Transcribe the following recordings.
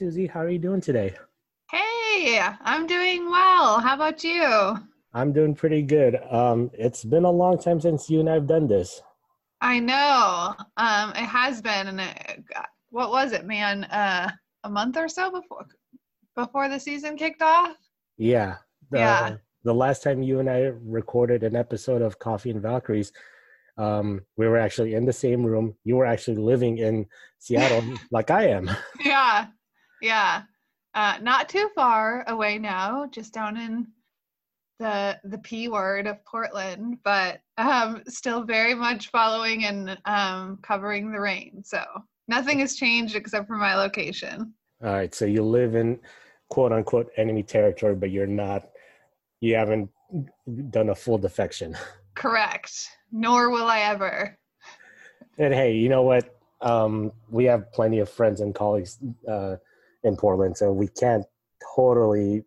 Susie. How are you doing today? Hey, I'm doing well. How about you? I'm doing pretty good. Um, it's been a long time since you and I've done this. I know. Um, it has been, and it, what was it, man? Uh, a month or so before before the season kicked off. Yeah. The, Yeah. The last time you and I recorded an episode of Coffee and Valkyries, um, we were actually in the same room. You were actually living in Seattle, like I am. Yeah, yeah. Uh, not too far away now, just down in the the P word of Portland, but um, still very much following and um, covering the Reign. So nothing has changed except for my location. All right. So you live in quote unquote enemy territory, but you're not. You haven't done a full defection. Correct. Nor will I ever. And hey, you know what? Um, we have plenty of friends and colleagues uh, in Portland, so we can't totally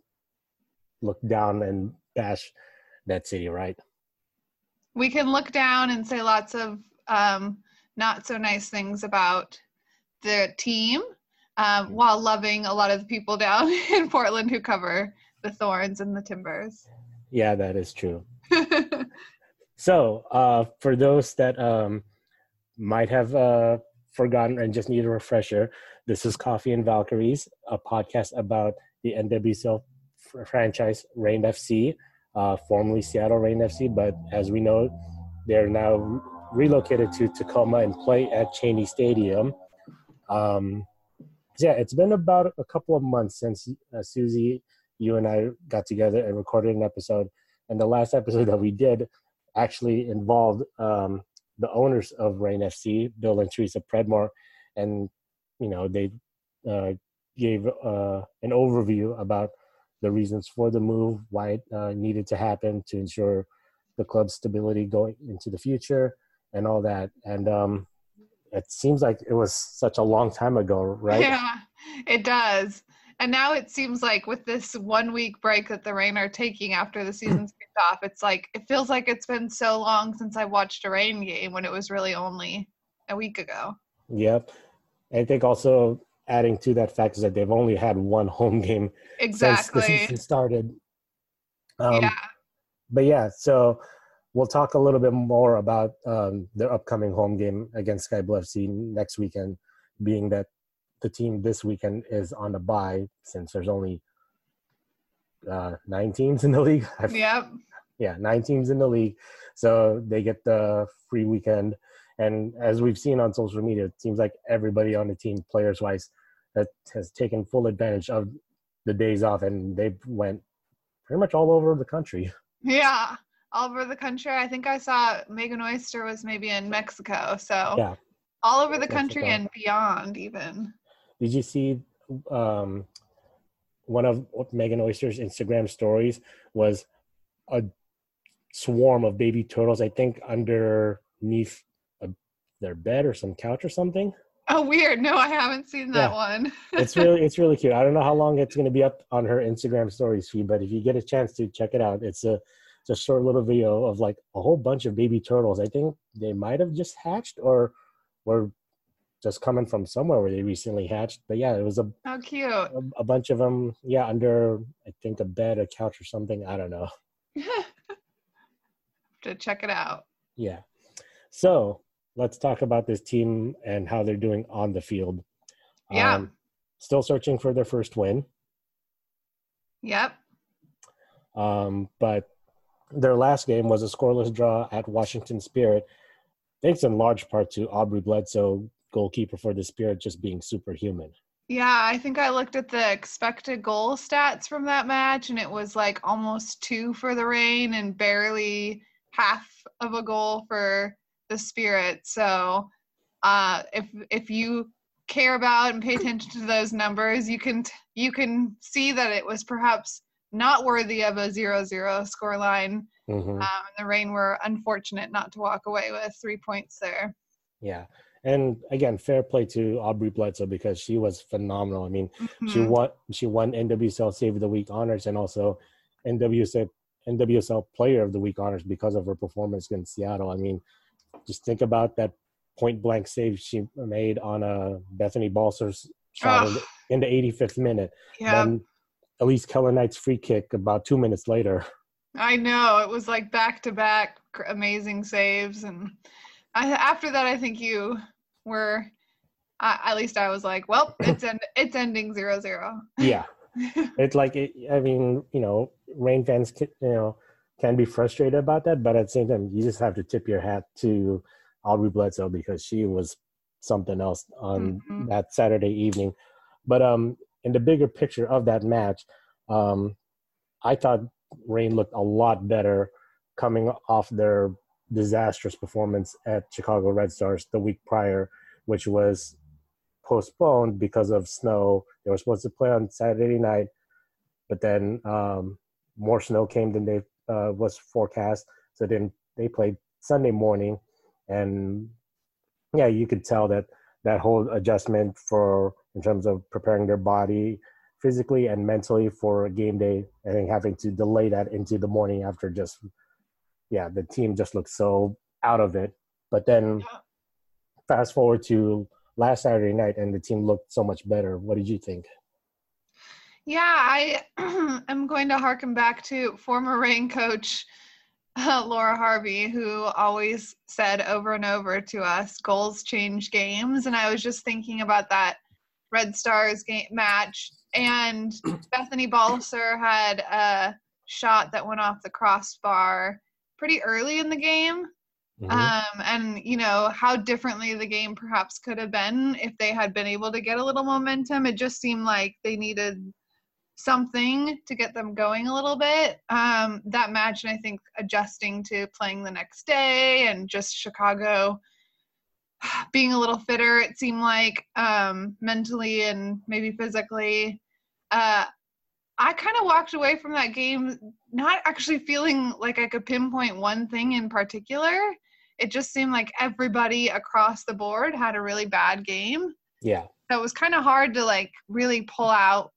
look down and bash that city, right? We can look down and say lots of um, not so nice things about the team, um, while loving a lot of the people down in Portland who cover the thorns and the timbers. Yeah, that is true. So, uh, for those that um, might have uh, forgotten and just need a refresher, this is Coffee and Valkyries, a podcast about the NWSL franchise Reign FC, uh, formerly Seattle Reign FC, but as we know, they're now relocated to Tacoma and play at Cheney Stadium. Um, yeah, it's been about a couple of months since uh, Susie, you and I got together and recorded an episode. And the last episode that we did actually involved um, the owners of Reign FC, Bill and Teresa Predmore, and you know they uh, gave uh, an overview about the reasons for the move, why it uh, needed to happen to ensure the club's stability going into the future, and all that. And um, it seems like it was such a long time ago, right? Yeah, it does. And now it seems like with this one week break that the Reign are taking after the season's kicked off, it's like it feels like it's been so long since I watched a Reign game when it was really only a week ago. Yep. I think also adding to that fact is that they've only had one home game since the season started. Um, yeah. But yeah, so we'll talk a little bit more about um, their upcoming home game against Sky Blue FC next weekend, being that the team this weekend is on a bye since there's only uh, nine teams in the league. Yep. yeah, nine teams in the league, so they get the free weekend. And as we've seen on social media, it seems like everybody on the team, players wise, that has taken full advantage of the days off, and they went pretty much all over the country. Yeah. All over the country. I think I saw Megan Oyster was maybe in Mexico. So Yeah. all over the country and beyond, even. Did you see um, one of Megan Oyster's Instagram stories was a swarm of baby turtles, I think underneath a, their bed or some couch or something. Oh, weird. No, I haven't seen that Yeah. one. It's really it's really cute. I don't know how long it's going to be up on her Instagram stories feed, but if you get a chance to check it out, it's a it's a short little video of like a whole bunch of baby turtles. I think they might have just hatched or were just coming from somewhere where they recently hatched. But yeah, it was a How cute. a, a bunch of them yeah under i think a bed a couch or something i don't know to check it out. yeah so let's talk about this team and how they're doing on the field Yeah. still searching for their first win Yep. um, but their last game was a scoreless draw at washington spirit thanks in large part to aubrey bledsoe goalkeeper for the spirit just being superhuman Yeah, I think I looked at the expected goal stats from that match and it was like almost two for the Reign and barely half of a goal for the spirit. So uh if if you care about and pay attention to those numbers, you can you can see that it was perhaps not worthy of a zero zero score line. Mhm. Um, and the Reign were unfortunate not to walk away with three points there. yeah and again fair play to aubrey bledsoe because she was phenomenal i mean She Mhm. won. She won NWSL Save of the Week honors and also NWSL NWSL Player of the Week honors because of her performance against Seattle. I mean, just think about that point blank save she made on uh, Bethany Balcer's shot in the, in the 85th minute. Yeah. Then Elise Kellond-Knight's free kick about two minutes later. I know it was like back to back amazing saves, and I, after that, I think you were. Uh, at least I was like, well, it's end, it's ending zero zero. Yeah, it's like it, I mean, you know, Reign fans, can, you know, can be frustrated about that, but at the same time, you just have to tip your hat to Aubrey Bledsoe because she was something else on Mhm. that Saturday evening. But um, in the bigger picture of that match, um, I thought Reign looked a lot better coming off their disastrous performance at Chicago Red Stars the week prior, which was postponed because of snow. They were supposed to play on Saturday night, but then um, more snow came than they uh, was forecast. So then they played Sunday morning, and yeah, you could tell that that whole adjustment for in terms of preparing their body physically and mentally for a game day. Think having to delay that into the morning after just yeah, the team just looked so out of it. But then Yeah. fast forward to last Saturday night, and the team looked so much better. What did you think? Yeah, I am going to harken back to former Reign coach uh, Laura Harvey, who always said over and over to us, "Goals change games." And I was just thinking about that Red Stars game match, and Bethany Balcer had a shot that went off the crossbar pretty early in the game. Mhm. Um, and you know how differently the game perhaps could have been if they had been able to get a little momentum. It just seemed like they needed something to get them going a little bit. Um, that match, and I think adjusting to playing the next day and just Chicago being a little fitter, it seemed like um, mentally and maybe physically. Uh, I kind of walked away from that game not actually feeling like I could pinpoint one thing in particular. It just seemed like everybody across the board had a really bad game. yeah, So it was kind of hard to like really pull out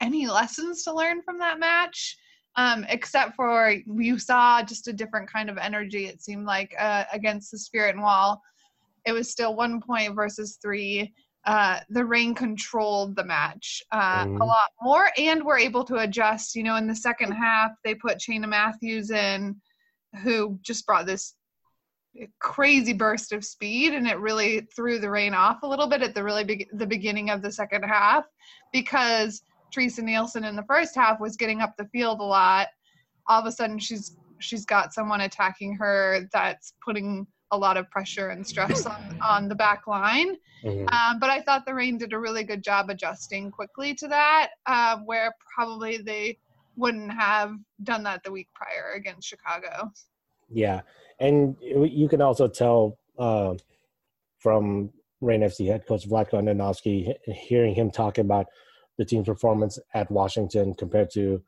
any lessons to learn from that match. Um, except for you saw just a different kind of energy. It seemed like uh, against the Spirit and Wall, it was still one point versus three. Uh, the Reign controlled the match uh, Mhm. a lot more, and we were able to adjust. You know, in the second half, they put Cheyna Matthews in, who just brought this crazy burst of speed and it really threw the Reign off a little bit at the really big the beginning of the second half because Theresa Nielsen in the first half was getting up the field a lot. All of a sudden she's she's got someone attacking her that's putting a lot of pressure and stress on, on the back line. Mhm. Um, but I thought the Reign did a really good job adjusting quickly to that, um, where probably they wouldn't have done that the week prior against Chicago. yeah. And you can also tell uh, from Reign FC head coach Vlatko Andonovski, hearing him talk about the team's performance at Washington compared to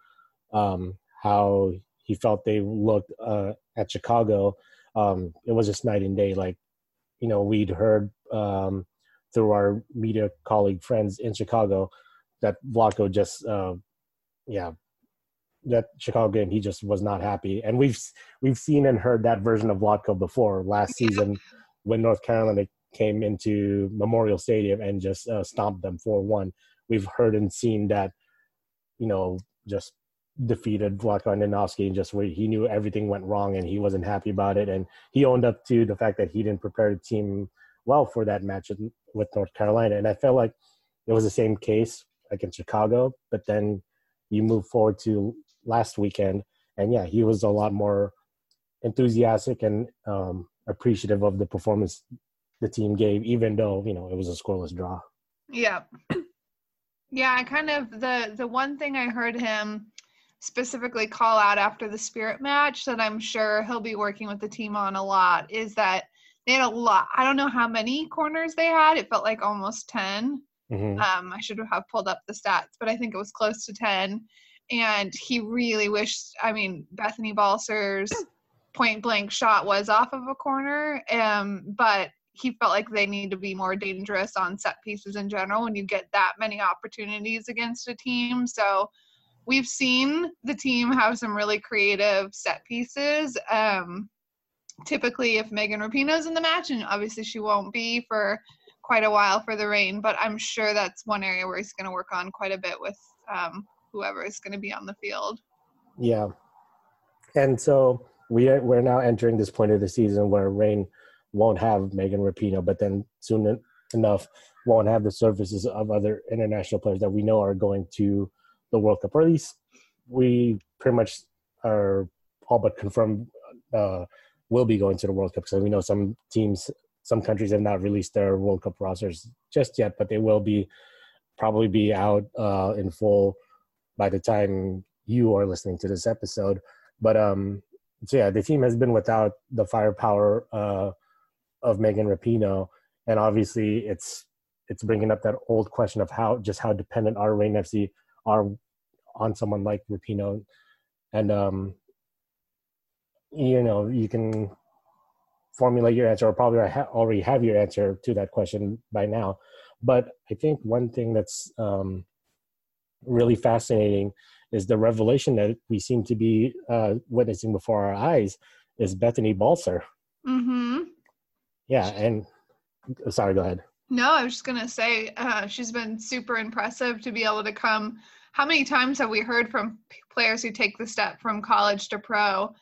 um, how he felt they looked uh, at Chicago. Um, it was just night and day. Like, you know, we'd heard um, through our media colleague friends in Chicago that Vlatko just, uh, yeah, that Chicago game he just was not happy, and we've we've seen and heard that version of Vlatko before last season when North Carolina came into Memorial Stadium and just uh, stomped them four one. We've heard and seen that, you know, just defeated Vlatko Andonovski and just where he knew everything went wrong and he wasn't happy about it, and he owned up to the fact that he didn't prepare the team well for that match with- North Carolina, and I felt like it was the same case against Chicago, but then you move forward to last weekend, and yeah, he was a lot more enthusiastic and um, appreciative of the performance the team gave, even though you know it was a scoreless draw. Yeah. Yeah, I kind of the the one thing I heard him specifically call out after the Spirit match that I'm sure he'll be working with the team on a lot is that they had a lot. I don't know how many corners they had. It felt like almost 10. Mhm. Um, I should have pulled up the stats, but I think it was close to 10. And he really wished, I mean, Bethany Balcer's point blank shot was off of a corner, um, but he felt like they need to be more dangerous on set pieces in general when you get that many opportunities against a team. So we've seen the team have some really creative set pieces. Um, typically, if Megan Rapinoe's in the match, and obviously she won't be for quite a while for the Reign, but I'm sure that's one area where he's going to work on quite a bit with um, whoever is going to be on the field. Yeah, and so we are, we're now entering this point of the season where Reign won't have Megan Rapinoe, but then soon enough won't have the services of other international players that we know are going to the World Cup, or at least we pretty much are all but confirmed uh, will be going to the World Cup. So we know some teams, some countries have not released their World Cup rosters just yet, but they will be probably be out uh, in full by the time you are listening to this episode. But um, so yeah, the team has been without the firepower uh, of Megan Rapinoe, and obviously it's it's bringing up that old question of how just how dependent our Reign FC are on someone like Rapinoe, and um, you know you can formulate your answer or probably already have your answer to that question by now. But I think one thing that's um, really fascinating is the revelation that we seem to be uh, witnessing before our eyes is Bethany Balcer. Mm-hmm. Yeah, and sorry, go ahead. No, I was just gonna say uh, she's been super impressive to be able to come. How many times have we heard from players who take the step from college to pro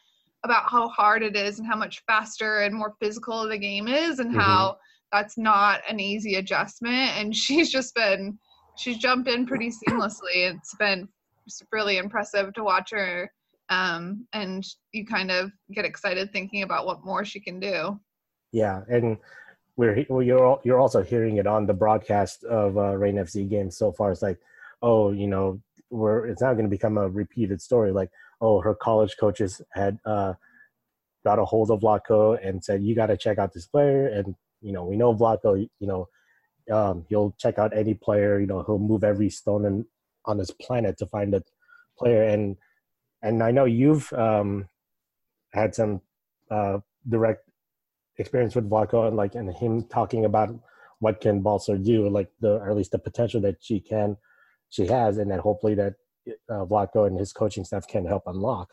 about how hard it is and how much faster and more physical the game is, and mm-hmm. how that's not an easy adjustment? And she's just been she's jumped in pretty seamlessly. It's been really impressive to watch her um, and you kind of get excited thinking about what more she can do yeah and we're well, you're you're also hearing it on the broadcast of uh, Reign FC games so far. It's like, oh, you know, we're it's not going to become a repeated story. Like, oh, her college coaches had uh, got a hold of Vlatko and said, you got to check out this player. And you know, we know Vlatko. You know, um, he'll check out any player. You know, he'll move every stone in, on this planet to find a player. And and I know you've um, had some uh, direct experience with Vlatko and like and him talking about what can Balcer do, like the or at least the potential that she can, she has, and that hopefully that uh, Vlatko and his coaching staff can help unlock.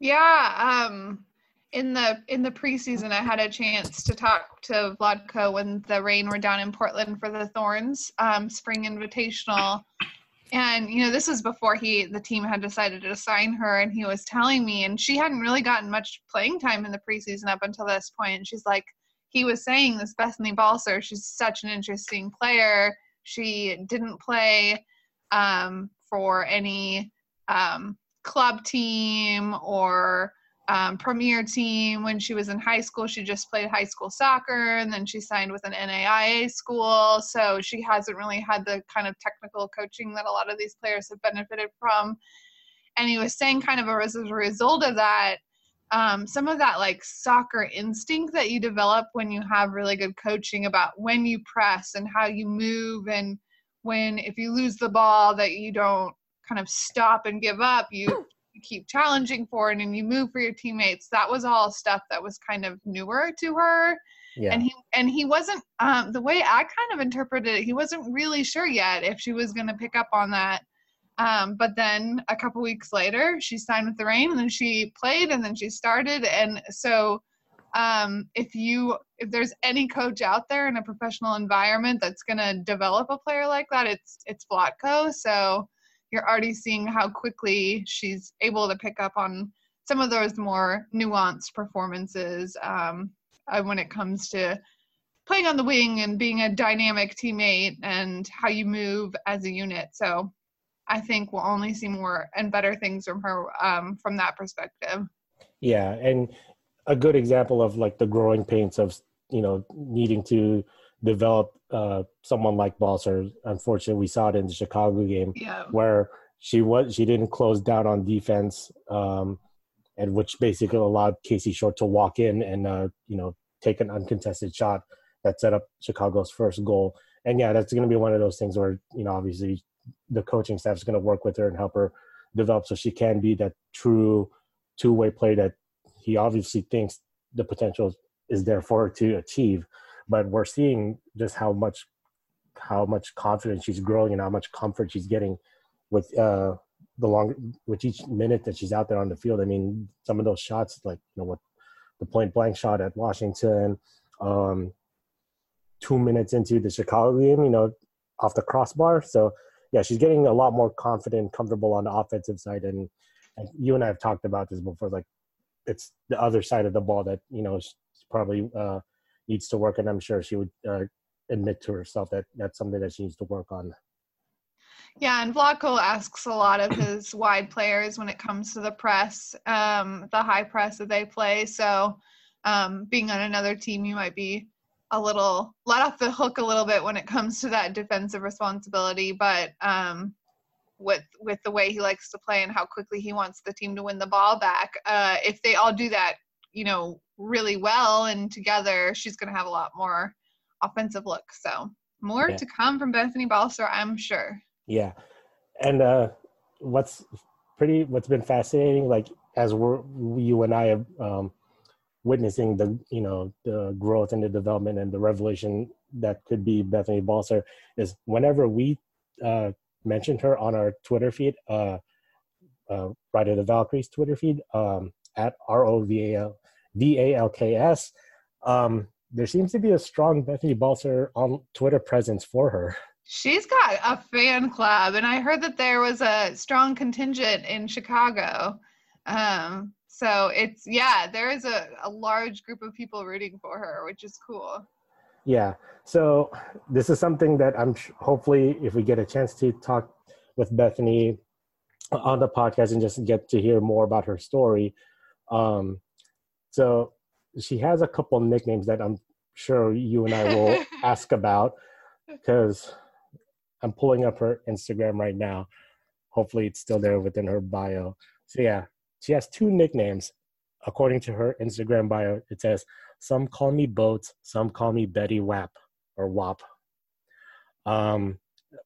Yeah, um, in the in the preseason, I had a chance to talk to Vlatko when the Reign were down in Portland for the Thorns um, Spring Invitational, and you know this was before he the team had decided to sign her and he was telling me and she hadn't really gotten much playing time in the preseason up until this point. and she's like he was saying this bethany balcer she's such an interesting player she didn't play um, for any um, club team or um, premier team when she was in high school. She just played high school soccer and then she signed with an NAIA school. So she hasn't really had the kind of technical coaching that a lot of these players have benefited from. And he was saying, kind of as a result of that, um, some of that like soccer instinct that you develop when you have really good coaching about when you press and how you move and when if you lose the ball that you don't kind of stop and give up you keep challenging for it and you move for your teammates. That was all stuff that was kind of newer to her. Yeah. and he and he wasn't um, the way i kind of interpreted it he wasn't really sure yet if she was going to pick up on that. Um, but then a couple weeks later she signed with the Reign and then she played and then she started. And so um, if you if there's any coach out there in a professional environment that's going to develop a player like that it's it's Vlatko. So you're already seeing how quickly she's able to pick up on some of those more nuanced performances um, uh, when it comes to playing on the wing and being a dynamic teammate and how you move as a unit. So I think we'll only see more and better things from her um, from that perspective. Yeah, and a good example of like the growing pains of you know needing to develop uh, someone like Balcer. Unfortunately, we saw it in the Chicago game yeah. where she was she didn't close down on defense, um, and which basically allowed Casey Short to walk in and uh, you know take an uncontested shot that set up Chicago's first goal. And yeah, that's going to be one of those things where you know obviously the coaching staff is going to work with her and help her develop so she can be that true two-way player that he obviously thinks the potential is there for her to achieve but we're seeing just how much how much confidence she's growing and how much comfort she's getting with uh the long with each minute that she's out there on the field. I mean, some of those shots, like you know, what the point blank shot at Washington, um, two minutes into the Chicago game, you know, off the crossbar. So yeah, she's getting a lot more confident, comfortable on the offensive side. And, and you and I have talked about this before. Like it's the other side of the ball that you know probably uh, needs to work, and I'm sure she would uh, admit to herself that that's something that she needs to work on. Yeah, and Vlatko asks a lot of his wide players when it comes to the press, um, the high press that they play. So, um, being on another team, you might be a little let off the hook a little bit when it comes to that defensive responsibility. But um, with with the way he likes to play and how quickly he wants the team to win the ball back, uh, if they all do that, you know, really well and together, she's going to have a lot more offensive look. So more yeah. to come from Bethany Balcer, I'm sure. Yeah, and uh, what's pretty, what's been fascinating, like as we're you and I have um, witnessing the you know the growth and the development and the revelation that could be Bethany Balcer is whenever we uh, mentioned her on our Twitter feed, uh, uh, Ride of the Valkyries Twitter feed um, at R O V A L V A L K S. Um, there seems to be a strong Bethany Balcer on Twitter presence for her. She's got a fan club, and I heard that there was a strong contingent in Chicago. Um, so it's yeah, there is a, a large group of people rooting for her, which is cool. Yeah. So this is something that I'm hopefully, if we get a chance to talk with Bethany on the podcast and just get to hear more about her story. Um, so she has a couple nicknames that I'm sure you and I will ask about because I'm pulling up her Instagram right now. Hopefully, it's still there within her bio. So, yeah, she has two nicknames. According to her Instagram bio, it says, Some call me Boats, some call me Betty Wap or WAP. Um,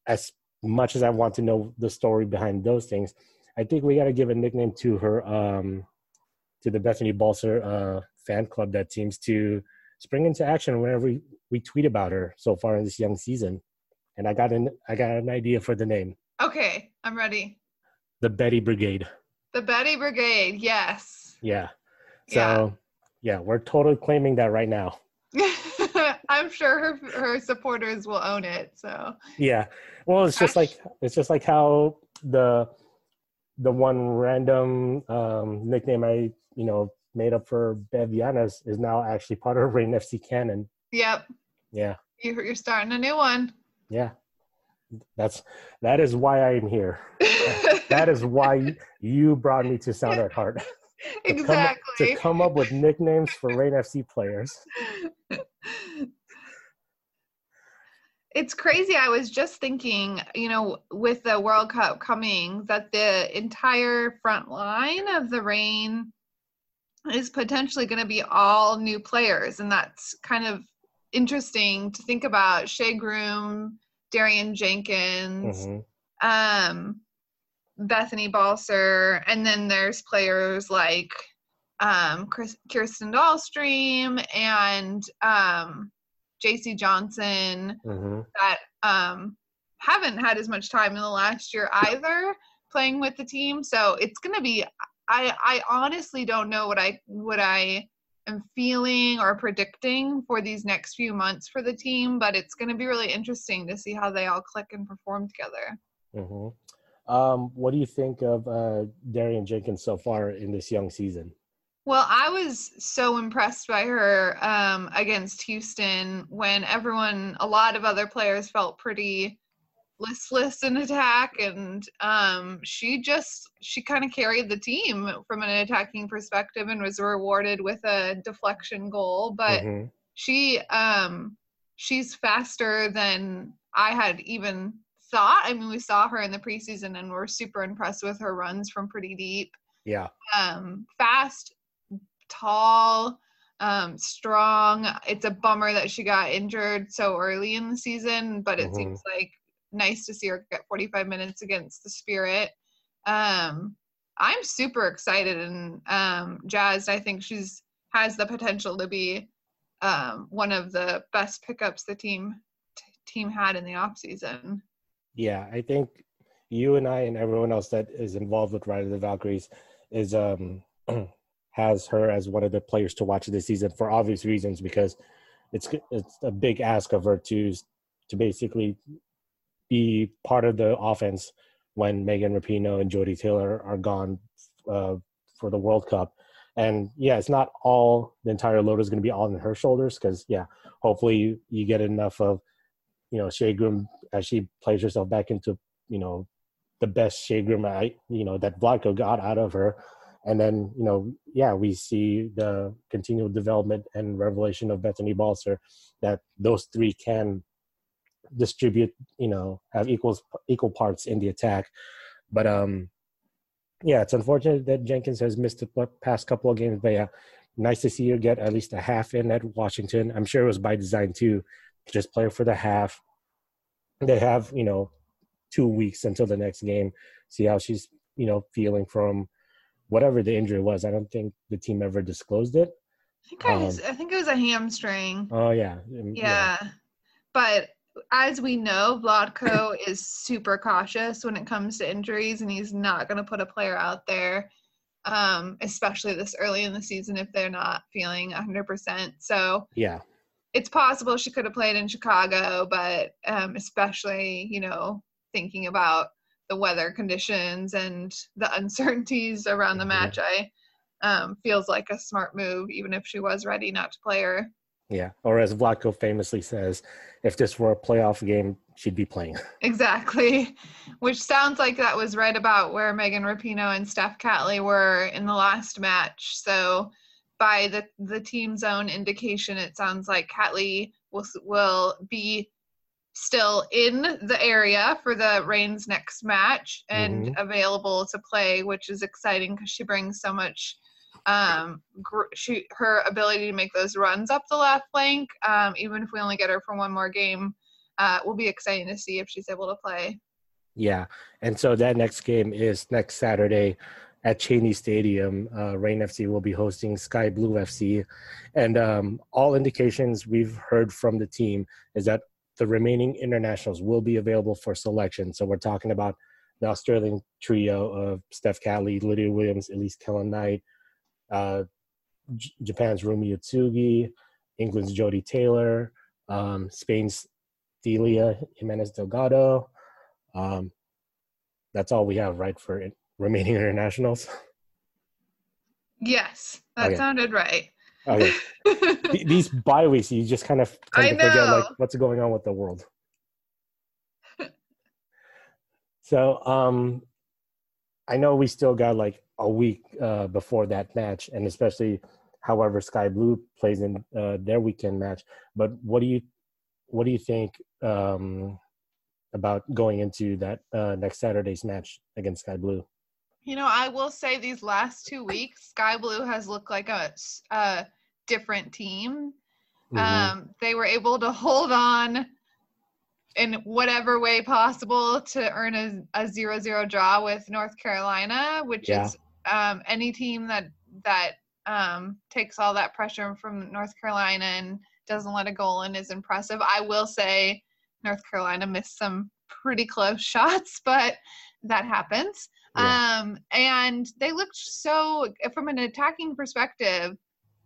as much as I want to know the story behind those things, I think we got to give a nickname to her, um, to the Bethany Balcer uh, fan club that seems to spring into action whenever we, we tweet about her so far in this young season and I got an I got an idea for the name. Okay, I'm ready. The Betty Brigade. The Betty Brigade, yes. Yeah. So yeah, yeah we're totally claiming that right now. I'm sure her her supporters will own it. So yeah, well, it's just like it's just like how the the one random um, nickname I you know made up for Bev is now actually part of Reign FC canon. Yep. Yeah. You're starting a new one. Yeah. That's that is why i'm here. That is why you brought me to Sounder at Heart. Exactly to come, to come up with nicknames for Reign fc players. It's crazy. I was just thinking you know with the world cup coming that the entire front line of the Reign is potentially going to be all new players and that's kind of interesting to think about Shea Groom, Darian Jenkins, mm-hmm. um, Bethany Balcer, and then there's players like um, Chris, Kiersten Dallstream and um, JC Johnson mm-hmm. that um, haven't had as much time in the last year either playing with the team. So it's going to be. I I honestly don't know what I what I am feeling or predicting for these next few months for the team, but it's going to be really interesting to see how they all click and perform together. Mm-hmm. Um, what do you think of uh, Darian Jenkins so far in this young season? Well, I was so impressed by her um, against Houston when everyone, a lot of other players felt pretty listless in attack and um, she just she kind of carried the team from an attacking perspective and was rewarded with a deflection goal but mm-hmm. she um she's faster than i had even thought i mean we saw her in the preseason and we're super impressed with her runs from pretty deep yeah um fast tall um, strong. It's a bummer that she got injured so early in the season, but it mm-hmm. seems like nice to see her get 45 minutes against the Spirit. Um, I'm super excited and um, jazzed. I think she's has the potential to be um, one of the best pickups the team t- team had in the off season. Yeah, I think you and I and everyone else that is involved with Ride of the Valkyries is um, has her as one of the players to watch this season for obvious reasons because it's it's a big ask of her to to basically be part of the offense when Megan Rapinoe and Jodie Taylor are gone uh, for the World Cup. And yeah, it's not all the entire load is going to be on her shoulders because yeah, hopefully you, you get enough of you know Shea as she plays herself back into you know the best Shea I you know that Vlatko got out of her and then you know yeah we see the continual development and revelation of bethany balcer that those three can distribute you know have equals equal parts in the attack but um yeah it's unfortunate that jenkins has missed the past couple of games but yeah nice to see her get at least a half in at washington i'm sure it was by design too just play for the half they have you know two weeks until the next game see how she's you know feeling from whatever the injury was. I don't think the team ever disclosed it. I think I, was, um, I think it was a hamstring. Oh yeah. Yeah. yeah. But as we know, Vlatko is super cautious when it comes to injuries, and he's not going to put a player out there, um, especially this early in the season, if they're not feeling 100%. So yeah, it's possible she could have played in Chicago, but um, especially you know thinking about the weather conditions and the uncertainties around the match, I um, feels like a smart move, even if she was ready not to play her. Yeah, or as Vlatko famously says, if this were a playoff game, she'd be playing. Exactly, which sounds like that was right about where Megan Rapinoe and Steph Catley were in the last match. So, by the the team's own indication, it sounds like Catley will will be still in the area for the Reigns next match and mm-hmm. available to play, which is exciting because she brings so much. Um, gr- she her ability to make those runs up the left flank, um, even if we only get her for one more game, uh, will be exciting to see if she's able to play. Yeah, and so that next game is next Saturday at Cheney Stadium. Uh, Reign FC will be hosting Sky Blue FC, and um, all indications we've heard from the team is that the remaining internationals will be available for selection. So we're talking about the Australian trio of Steph Catley, Lydia Williams, Elise Kellond-Knight, uh, J- Japan's Rumi Utsugi, England's Jodie Taylor, um, Spain's Delia Jimenez Delgado. Um, that's all we have, right, for remaining internationals? Yes, that okay. sounded right. Okay. These bye weeks, you just kind of tend to forget like what's going on with the world. so, um, I know we still got like a week uh, before that match, and especially however Sky Blue plays in uh, their weekend match. But what do you what do you think um, about going into that uh, next Saturday's match against Sky Blue? You know, I will say these last two weeks, Sky Blue has looked like a, a different team. Mm-hmm. Um, they were able to hold on in whatever way possible to earn a, a zero zero draw with North Carolina, which yeah. is um, any team that that um, takes all that pressure from North Carolina and doesn't let a goal in is impressive. I will say North Carolina missed some pretty close shots, but that happens. Yeah. Um, and they looked so, from an attacking perspective,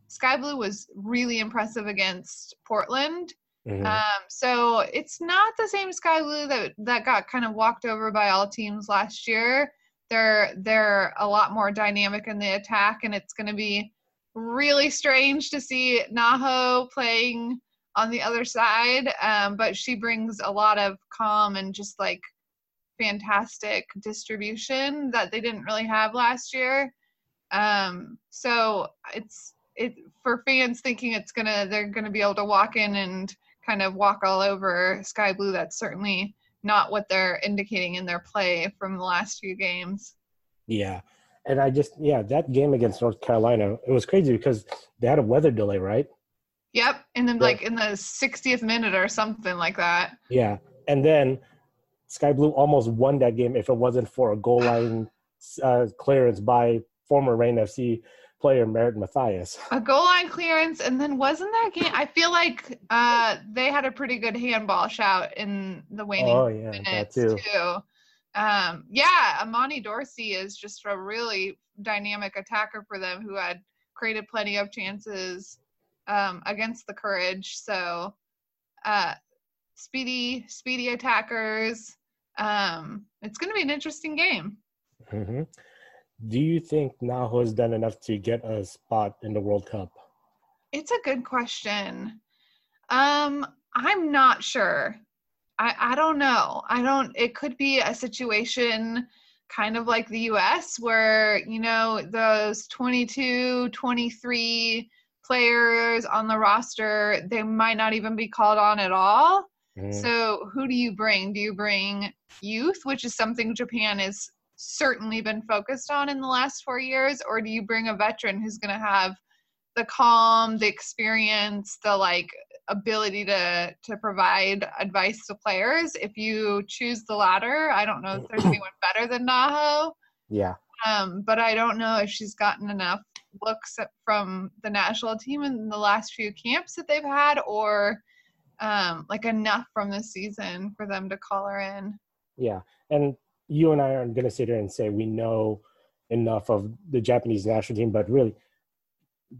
Sky Blue was really impressive against Portland. Mm-hmm. Um, so it's not the same Sky Blue that that got kind of walked over by all teams last year. They're they're a lot more dynamic in the attack, and it's going to be really strange to see Naho playing on the other side. Um, but she brings a lot of calm and just like fantastic distribution that they didn't really have last year. Um, so it's it for fans thinking it's gonna they're gonna be able to walk in and kind of walk all over Sky Blue. That's certainly not what they're indicating in their play from the last few games. Yeah. And I just yeah, that game against North Carolina, it was crazy because they had a weather delay, right? Yep. And then yeah. like in the 60th minute or something like that. Yeah. And then Sky Blue almost won that game if it wasn't for a goal line uh, clearance by former Reign FC player Merritt Mathias. A goal line clearance, and then wasn't that game? I feel like uh, they had a pretty good handball shout in the waning oh, yeah, minutes too. too. Um, yeah, Imani Dorsey is just a really dynamic attacker for them who had created plenty of chances um, against the Courage. So, uh, speedy, speedy attackers. Um, it's going to be an interesting game. Mm-hmm. Do you think Naho has done enough to get a spot in the World Cup? It's a good question. Um, I'm not sure. I, I don't know. I don't, it could be a situation kind of like the US where, you know, those 22, 23 players on the roster, they might not even be called on at all. Mm. So, who do you bring? Do you bring youth, which is something Japan has certainly been focused on in the last four years, or do you bring a veteran who's going to have the calm, the experience, the like ability to to provide advice to players. If you choose the latter, I don't know if there's anyone better than Naho. Yeah. Um, but I don't know if she's gotten enough looks from the national team in the last few camps that they've had, or um, like enough from the season for them to call her in. Yeah, and you and I aren't going to sit here and say we know enough of the Japanese national team, but really,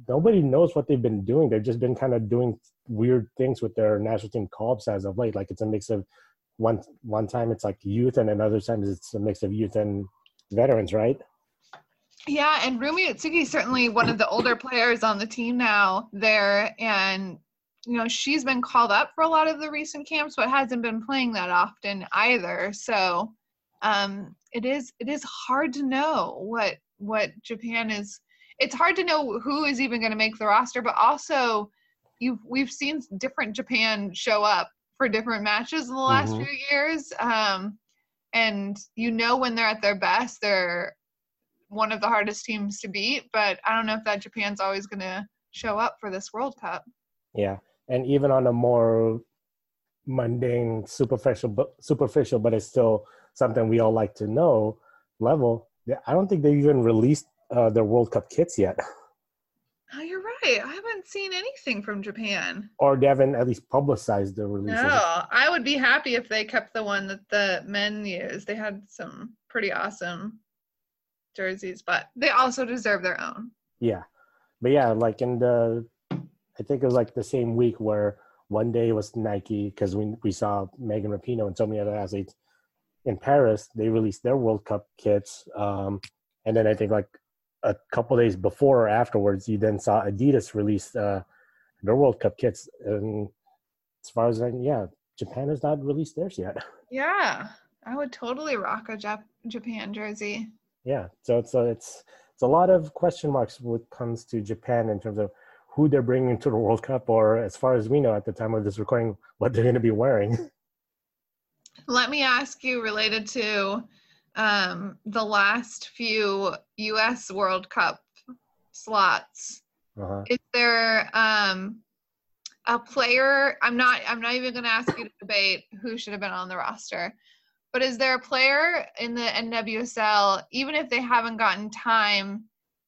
nobody knows what they've been doing. They've just been kind of doing weird things with their national team call-ups as of late. Like it's a mix of one one time it's like youth, and another times it's a mix of youth and veterans, right? Yeah, and Rumi Utsugi certainly one of the older players on the team now there, and you know she's been called up for a lot of the recent camps, but hasn't been playing that often either. So um, it is it is hard to know what what Japan is it's hard to know who is even going to make the roster, but also you've we've seen different Japan show up for different matches in the last mm-hmm. few years. Um, and you know when they're at their best, they're one of the hardest teams to beat. But I don't know if that Japan's always going to show up for this World Cup. Yeah, and even on a more mundane, superficial, superficial, but it's still something we all like to know level. I don't think they even released uh, their World Cup kits yet. Oh, you're right. I haven't seen anything from Japan. Or they haven't at least publicized the release. No, I would be happy if they kept the one that the men used. They had some pretty awesome jerseys, but they also deserve their own. Yeah. But yeah, like in the, I think it was like the same week where one day was Nike because we, we saw Megan Rapinoe and so many other athletes in Paris. They released their World Cup kits. Um, and then I think like a couple days before or afterwards, you then saw Adidas release uh, their World Cup kits. And as far as I, yeah, Japan has not released theirs yet. Yeah, I would totally rock a Jap- Japan jersey. Yeah, so it's a, it's it's a lot of question marks when it comes to Japan in terms of who they're bringing to the World Cup, or as far as we know at the time of this recording, what they're going to be wearing. Let me ask you, related to um, the last few U.S. World Cup slots. Uh-huh. Is there um, a player? I'm not. I'm not even going to ask you to debate who should have been on the roster. But is there a player in the NWSL, even if they haven't gotten time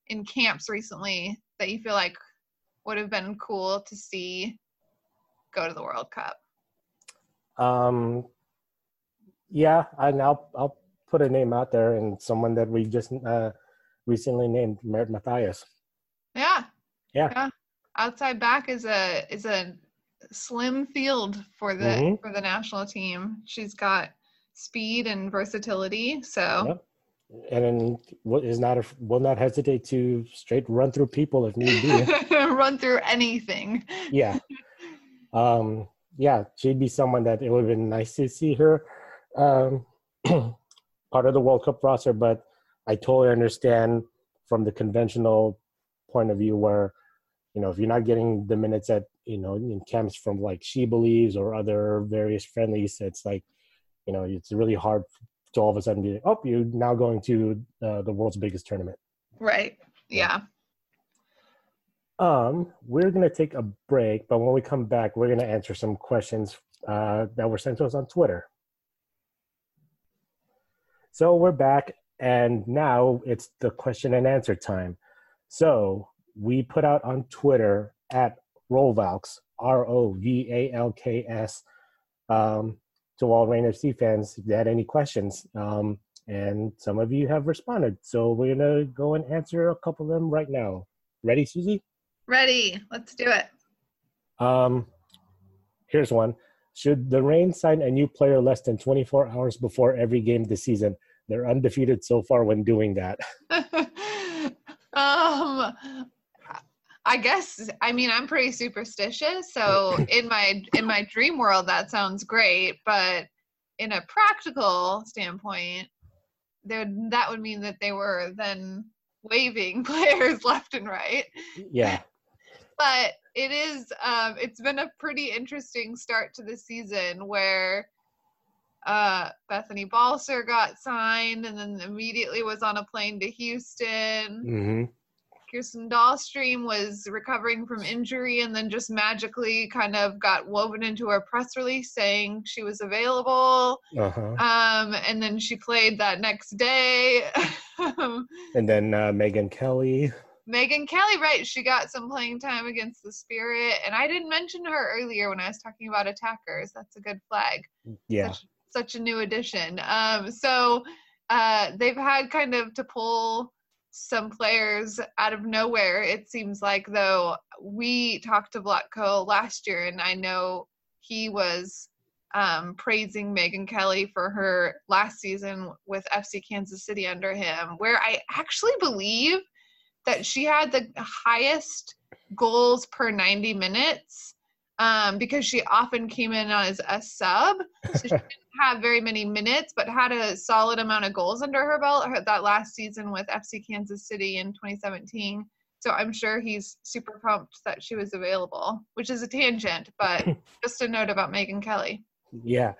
in camps recently, that you feel like would have been cool to see go to the World Cup? Um, yeah, I I'll I'll put a name out there and someone that we just uh, recently named Merritt Mathias. Yeah. yeah. Yeah. Outside back is a is a slim field for the mm-hmm. for the national team. She's got speed and versatility. So yep. and is not a, will not hesitate to straight run through people if need be. run through anything. yeah. Um yeah, she'd be someone that it would have been nice to see her um part of the World Cup roster, but I totally understand from the conventional point of view where, you know, if you're not getting the minutes at, you know, in camps from like She Believes or other various friendlies, it's like, you know, it's really hard to all of a sudden be, oh, you're now going to uh, the world's biggest tournament. Right. Yeah. Um, we're gonna take a break, but when we come back, we're gonna answer some questions uh, that were sent to us on Twitter. So we're back, and now it's the question and answer time. So we put out on Twitter at Rovalks, R O V A L K S, um, to all Reign FC fans if they had any questions. Um, and some of you have responded. So we're going to go and answer a couple of them right now. Ready, Susie? Ready. Let's do it. Um, here's one. Should the Reign sign a new player less than 24 hours before every game this season? They're undefeated so far when doing that. um, I guess I mean I'm pretty superstitious, so in my in my dream world that sounds great, but in a practical standpoint, there that would mean that they were then waving players left and right. Yeah. but it is um it's been a pretty interesting start to the season where uh Bethany Balcer got signed and then immediately was on a plane to Houston. hmm Kiersten Dallstream was recovering from injury and then just magically kind of got woven into a press release saying she was available. Uh-huh. Um, and then she played that next day. And then uh, Megan Kelly. Megan Kelly, right? She got some playing time against the Spirit. And I didn't mention her earlier when I was talking about attackers. That's a good flag. Yeah. Such, such a new addition. Um, so uh, they've had kind of to pull some players out of nowhere. It seems like though we talked to Vlatko last year, and I know he was um, praising Megan Kelly for her last season with FC Kansas City under him, where I actually believe that she had the highest goals per 90 minutes um, because she often came in as a sub. So she didn't have very many minutes, but had a solid amount of goals under her belt her, that last season with FC Kansas City in 2017. So I'm sure he's super pumped that she was available, which is a tangent, but just a note about Megan Kelly. Yeah.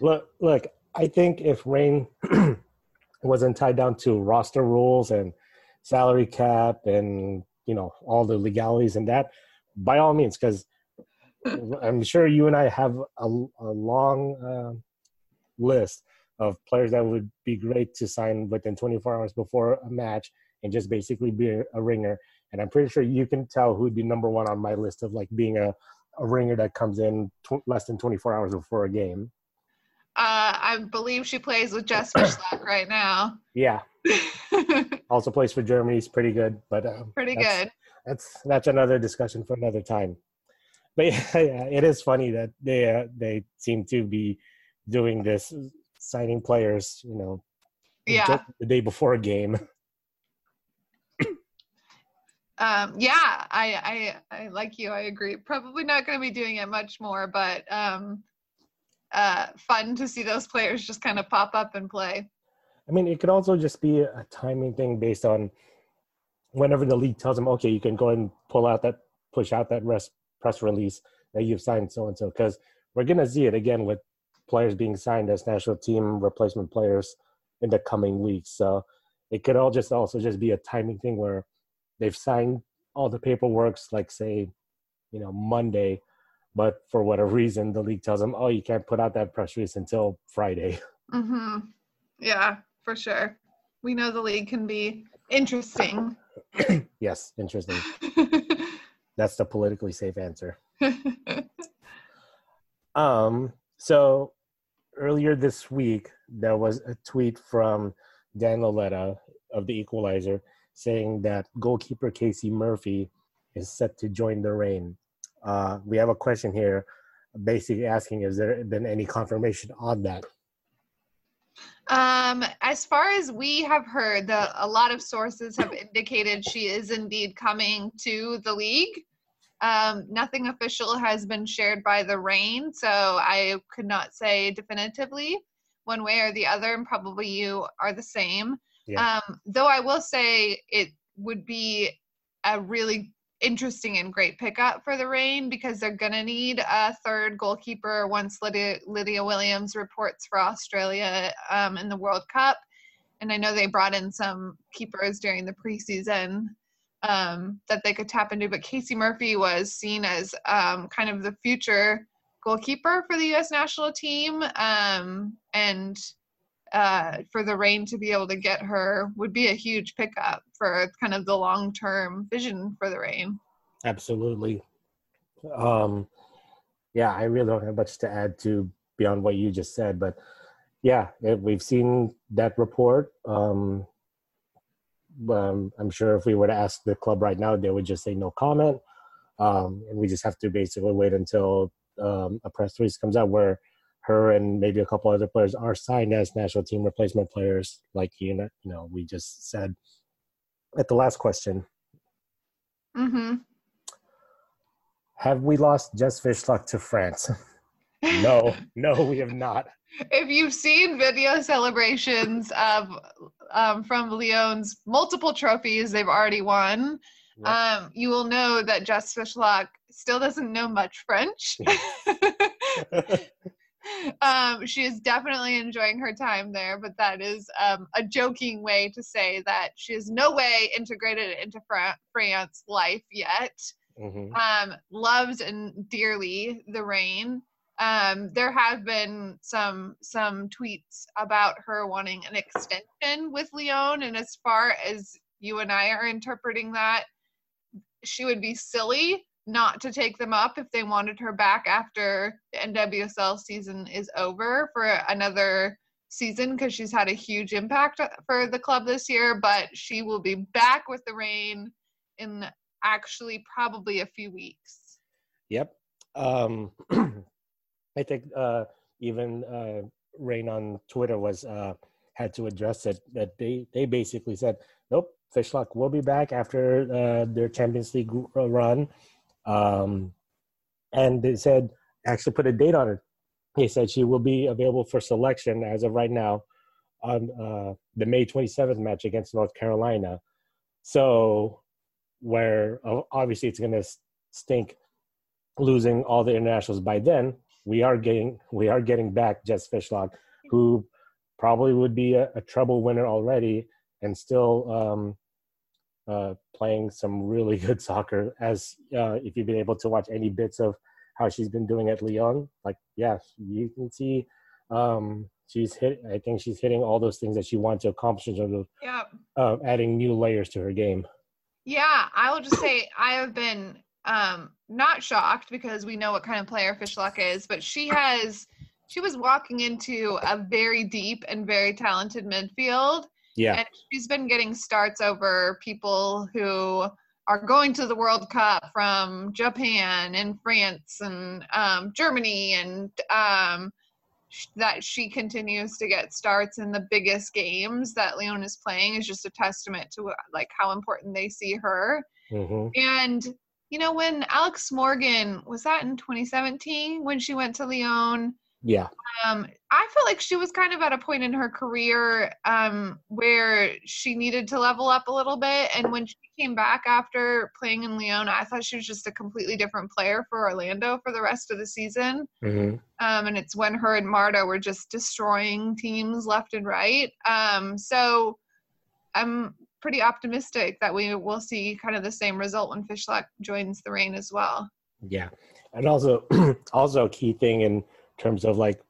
Look, look. I think if Reign wasn't tied down to roster rules and salary cap and you know all the legalities and that, by all means, because I'm sure you and I have a, a long uh, list of players that would be great to sign within 24 hours before a match and just basically be a, ringer. And I'm pretty sure you can tell who'd be number one on my list of like being a, a ringer that comes in tw- less than 24 hours before a game. Uh, I believe she plays with Jess Fishlock right now. Yeah, also plays for Germany. He's pretty good, but um, Pretty that's- good. That's that's another discussion for another time. But yeah, yeah it is funny that they uh, they seem to be doing this, signing players, you know, Yeah. the day before a game. Um, yeah, I, I, I like you. I agree. Probably not going to be doing it much more, but um, uh, fun to see those players just kind of pop up and play. I mean, it could also just be a timing thing based on whenever the league tells them, okay, you can go and pull out that, push out that rest, press release that you've signed so and so. Because we're going to see it again with players being signed as national team replacement players in the coming weeks. So it could all just also just be a timing thing where they've signed all the paperwork's like say, you know, Monday, but for whatever reason the league tells them, oh, you can't put out that press release until Friday. Mm-hmm. Yeah, for sure. We know the league can be interesting. yes, interesting. That's the politically safe answer. Um, so earlier this week, there was a tweet from Dan Lauletta of the Equalizer saying that goalkeeper Casey Murphy is set to join the Reign. Uh, we have a question here, basically asking, has there been any confirmation on that? Um, as far as we have heard, the, a lot of sources have indicated she is indeed coming to the league. Um, nothing official has been shared by the Reign, so I could not say definitively one way or the other, and probably you are the same. Yeah. Um, though I will say it would be a really interesting and great pickup for the Reign because they're going to need a third goalkeeper once Lydia, Lydia Williams reports for Australia um, in the World Cup. And I know they brought in some keepers during the preseason um, that they could tap into, but Casey Murphy was seen as um, kind of the future goalkeeper for the U.S. national team. Um, and uh, for the Reign to be able to get her would be a huge pickup for kind of the long term vision for the Reign. Absolutely. Um, yeah, I really don't have much to add to beyond what you just said, but yeah, it, we've seen that report. Um, um, I'm sure if we were to ask the club right now, they would just say no comment. Um, and we just have to basically wait until um, a press release comes out where her and maybe a couple other players are signed as national team replacement players, like you know, you know we just said at the last question. Mm-hmm. Have we lost Jess Fishlock to France? no, no, we have not. If you've seen video celebrations of um, from Lyon's multiple trophies they've already won, yep. um, you will know that Jess Fishlock still doesn't know much French. um, she is definitely enjoying her time there, but that is um, a joking way to say that she is no way integrated into Fra- France life yet. Mm-hmm. Um, loves and dearly the Reign. Um, there have been some some tweets about her wanting an extension with Lyon, and as far as you and I are interpreting that, she would be silly not to take them up if they wanted her back after the NWSL season is over for another season because she's had a huge impact for the club this year. But she will be back with the Reign in actually probably a few weeks. Yep. Um, I think uh, even uh, Reign on Twitter was uh, had to address it. That they they basically said, nope, Fishlock will be back after uh, their Champions League run um, and they said, actually put a date on it. They said she will be available for selection as of right now on uh, the May 27th match against North Carolina. So, where uh, obviously it's going to stink losing all the internationals by then, we are getting we are getting back Jess Fishlock, who probably would be a, a treble winner already and still um, uh, playing some really good soccer. As uh, if you've been able to watch any bits of how she's been doing at Lyon, like yeah, you can see um, she's hit. I think she's hitting all those things that she wants to accomplish in terms of yeah. uh, adding new layers to her game. Yeah, I will just say I have been um, not shocked because we know what kind of player Fishlock is, but she has she was walking into a very deep and very talented midfield yeah. And she's been getting starts over people who are going to the World Cup from Japan and France and um, Germany, and um, sh- that she continues to get starts in the biggest games that Lyon is playing is just a testament to like how important they see her. Mm-hmm. And you know, when Alex Morgan was that in 2017 when she went to Lyon yeah. Um, I felt like she was kind of at a point in her career um, where she needed to level up a little bit. And when she came back after playing in Lyon, I thought she was just a completely different player for Orlando for the rest of the season. Mm-hmm. Um, and it's when her and Marta were just destroying teams left and right. Um, so I'm pretty optimistic that we will see kind of the same result when Fishlock joins the Reign as well. Yeah. And also, also a key thing in – terms of like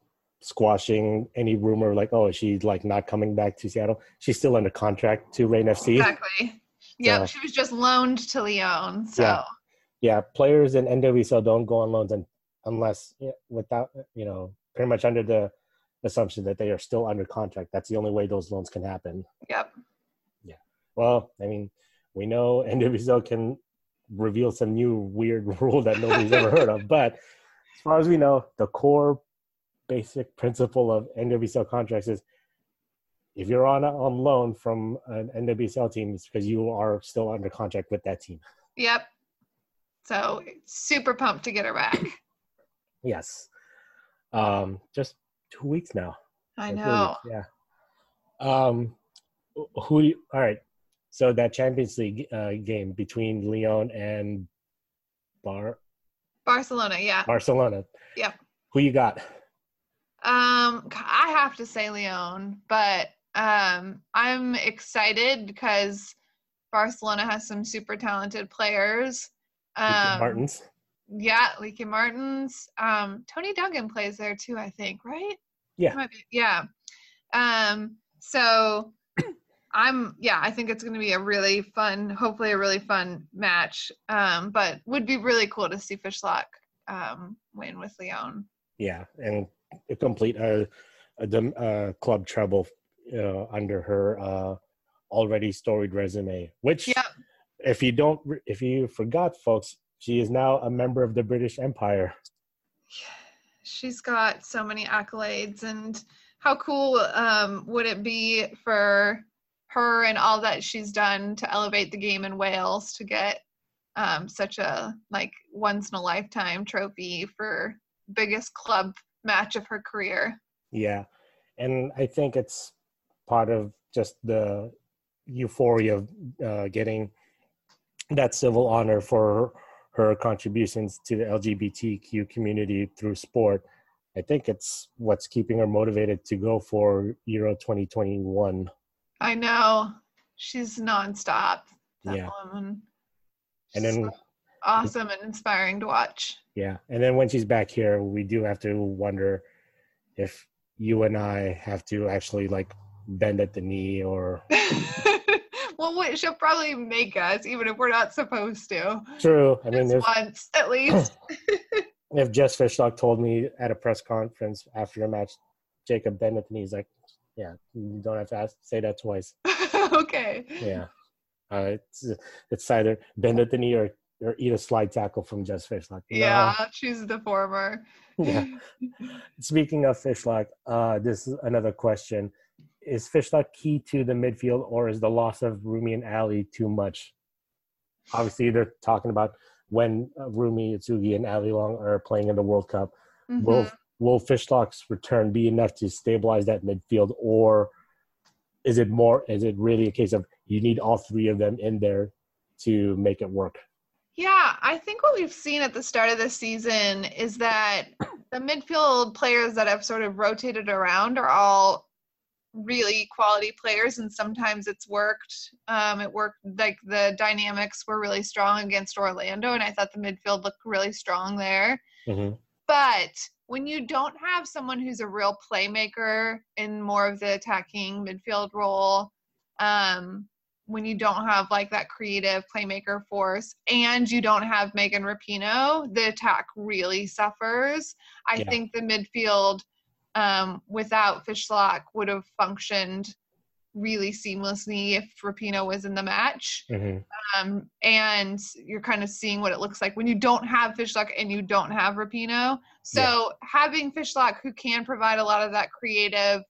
squashing any rumor like oh she's like not coming back to Seattle. She's still under contract to Reign FC. Exactly. Yeah, so, she was just loaned to Lyon. So yeah, yeah players in NWSL don't go on loans and unless without you know pretty much under the assumption that they are still under contract. That's the only way those loans can happen. Yep. Well, I mean, we know NWSL can reveal some new weird rule that nobody's ever heard of, but as far as we know, the core basic principle of NWSL contracts is if you're on a, on loan from an NWSL team, it's because you are still under contract with that team. Yep. So super pumped to get her back. yes. Um, just two weeks now. I know. Yeah. Um, who? All right. So that Champions League uh, game between Lyon and Bar Barcelona, yeah. Barcelona. Yeah. Who you got? Um, I have to say Lyon, but um, I'm excited because Barcelona has some super talented players. Um, Martens. Yeah, Lieke Martens. Um, Toni Duggan plays there too, I think, right? Yeah. Yeah. Um, so I'm yeah, I think it's going to be a really fun, hopefully a really fun match. Um, but would be really cool to see Fishlock um, win with Lyon. Yeah, and complete a, a, a club treble uh, under her uh, already storied resume. Which, yeah. if you don't, if you forgot, folks, she is now a member of the British Empire. She's got so many accolades, and how cool um, would it be for her and all that she's done to elevate the game in Wales to get um, such a like once in a lifetime trophy for biggest club match of her career. Yeah, and I think it's part of just the euphoria of uh, getting that civil honor for her contributions to the LGBTQ community through sport. I think it's what's keeping her motivated to go for Euro 2021. I know. She's nonstop. That Yeah. woman. And then, So awesome and inspiring to watch. yeah. And then when she's back here, we do have to wonder if you and I have to actually like bend at the knee or well, wait, she'll probably make us, even if we're not supposed to. true. I mean, if, once, at least. if Jess Fishlock told me at a press conference after a match, Jacob bend at the knee, he's like, yeah, you don't have to ask, say that twice. okay. Yeah. Uh, it's it's either bend at the knee or, or eat a slide tackle from Jess Fishlock. No. Yeah, she's the former. Yeah. Speaking of Fishlock, uh, this is another question. Is Fishlock key to the midfield or is the loss of Rumi and Ali too much? Obviously, they're talking about when uh, Rumi, Utsugi, and Ali Long are playing in the World Cup. Will Mhm. Will Fishlock's return be enough to stabilize that midfield, or is it more? Is it really a case of you need all three of them in there to make it work? Yeah, I think what we've seen at the start of the season is that the midfield players that have sort of rotated around are all really quality players, and sometimes it's worked. Um, it worked like the dynamics were really strong against Orlando, and I thought the midfield looked really strong there. Mm-hmm. But when you don't have someone who's a real playmaker in more of the attacking midfield role, um, when you don't have like that creative playmaker force and you don't have Megan Rapinoe, the attack really suffers. I Yeah. think the midfield um, without Fishlock would have functioned really seamlessly if Rapinoe was in the match Mm-hmm. um, and you're kind of seeing what it looks like when you don't have Fishlock and you don't have Rapinoe. So having Fishlock who can provide a lot of that creative,